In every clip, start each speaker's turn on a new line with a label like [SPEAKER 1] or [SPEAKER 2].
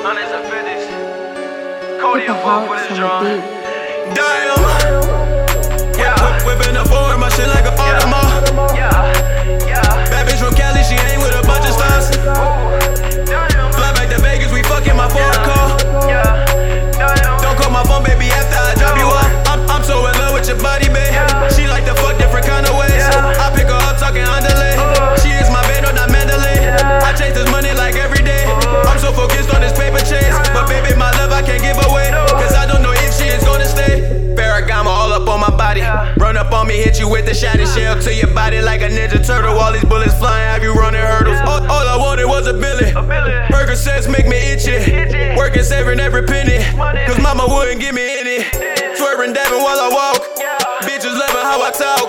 [SPEAKER 1] Hundreds and fifties. Cody and Funk with his drum.
[SPEAKER 2] Damn. You with the shiny shell to your body like a ninja turtle. All these bullets flying, have you running hurdles. All, all I wanted was a billy.
[SPEAKER 1] A billy.
[SPEAKER 2] Percocets make me itchy. Working, saving every penny. Cause mama wouldn't give me any. Swerving, dabbing while I walk. Bitches loving how I talk.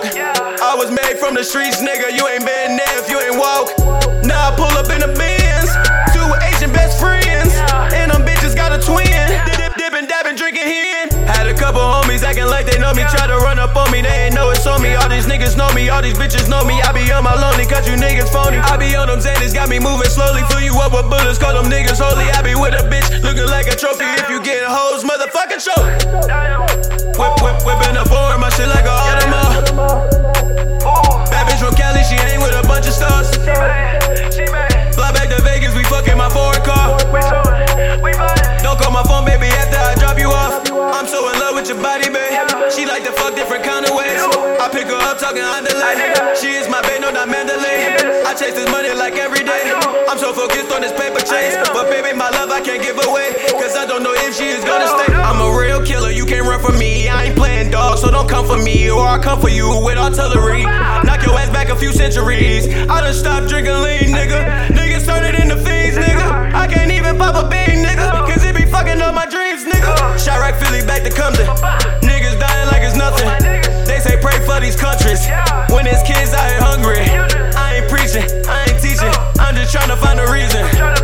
[SPEAKER 2] I was made from the streets, nigga. You ain't been there if you ain't walk. Now I pull up in the Benz. Two Asian best friends. And them bitches got a twin. Dip, dipping, dabbing, drinking hen. Had a couple homies acting like they know me. Try me. All these niggas know me, all these bitches know me. I be on my lonely, cause you niggas phony. I be on them Xannies, got me moving slowly. Fill you up with bullets, call them niggas holy. I be with a bitch, looking like a trophy. If you get hoes, motherfucking show. Whip, whip, whipping up foreign, my shit like a Audemars. Bad bitch from Cali, she ain't with a bunch of stars. Fly back to Vegas, we fucking my foreign car. Don't call my phone, baby, after I drop you off. I'm so in love with your body, babe. She like to fuck different kind of ways. Talking underlay. She is my babe, no, not Mandalay. I chase this money like every day. I'm so focused on this paper chase. But baby, my love I can't give away. Cause I don't know if she is gonna stay. I'm a real killer, you can't run from me. I ain't playing dog, so don't come for me. Or I'll come for you with artillery. Knock your ass back a few centuries. I done stopped drinking lean, nigga. Niggas turn it into fiends, these countries. When it's kids out here hungry. I ain't preaching, I ain't teaching. I'm just trying to find a reason.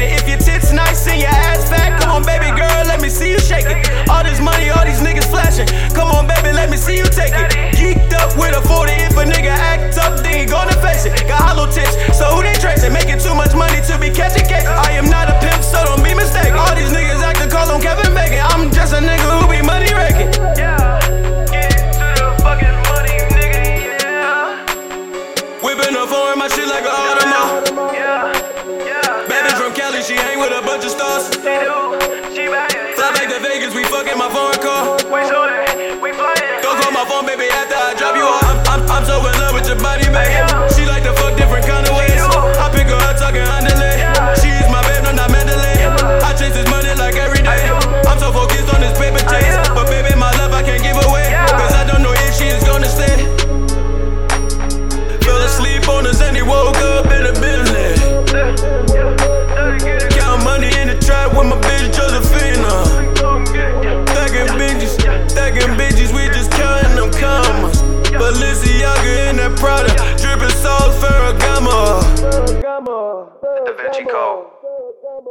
[SPEAKER 2] It. If your tits nice and your ass fat, come on, baby girl, let me see you shake it. All this money, all these niggas flashing. Come on, baby, let me see you take it. Geeked up with a 40. If a nigga act up, then he gonna face it. Got hollow tips, so who they tracing? Making too much money to be catching cake.
[SPEAKER 1] Da Vinci.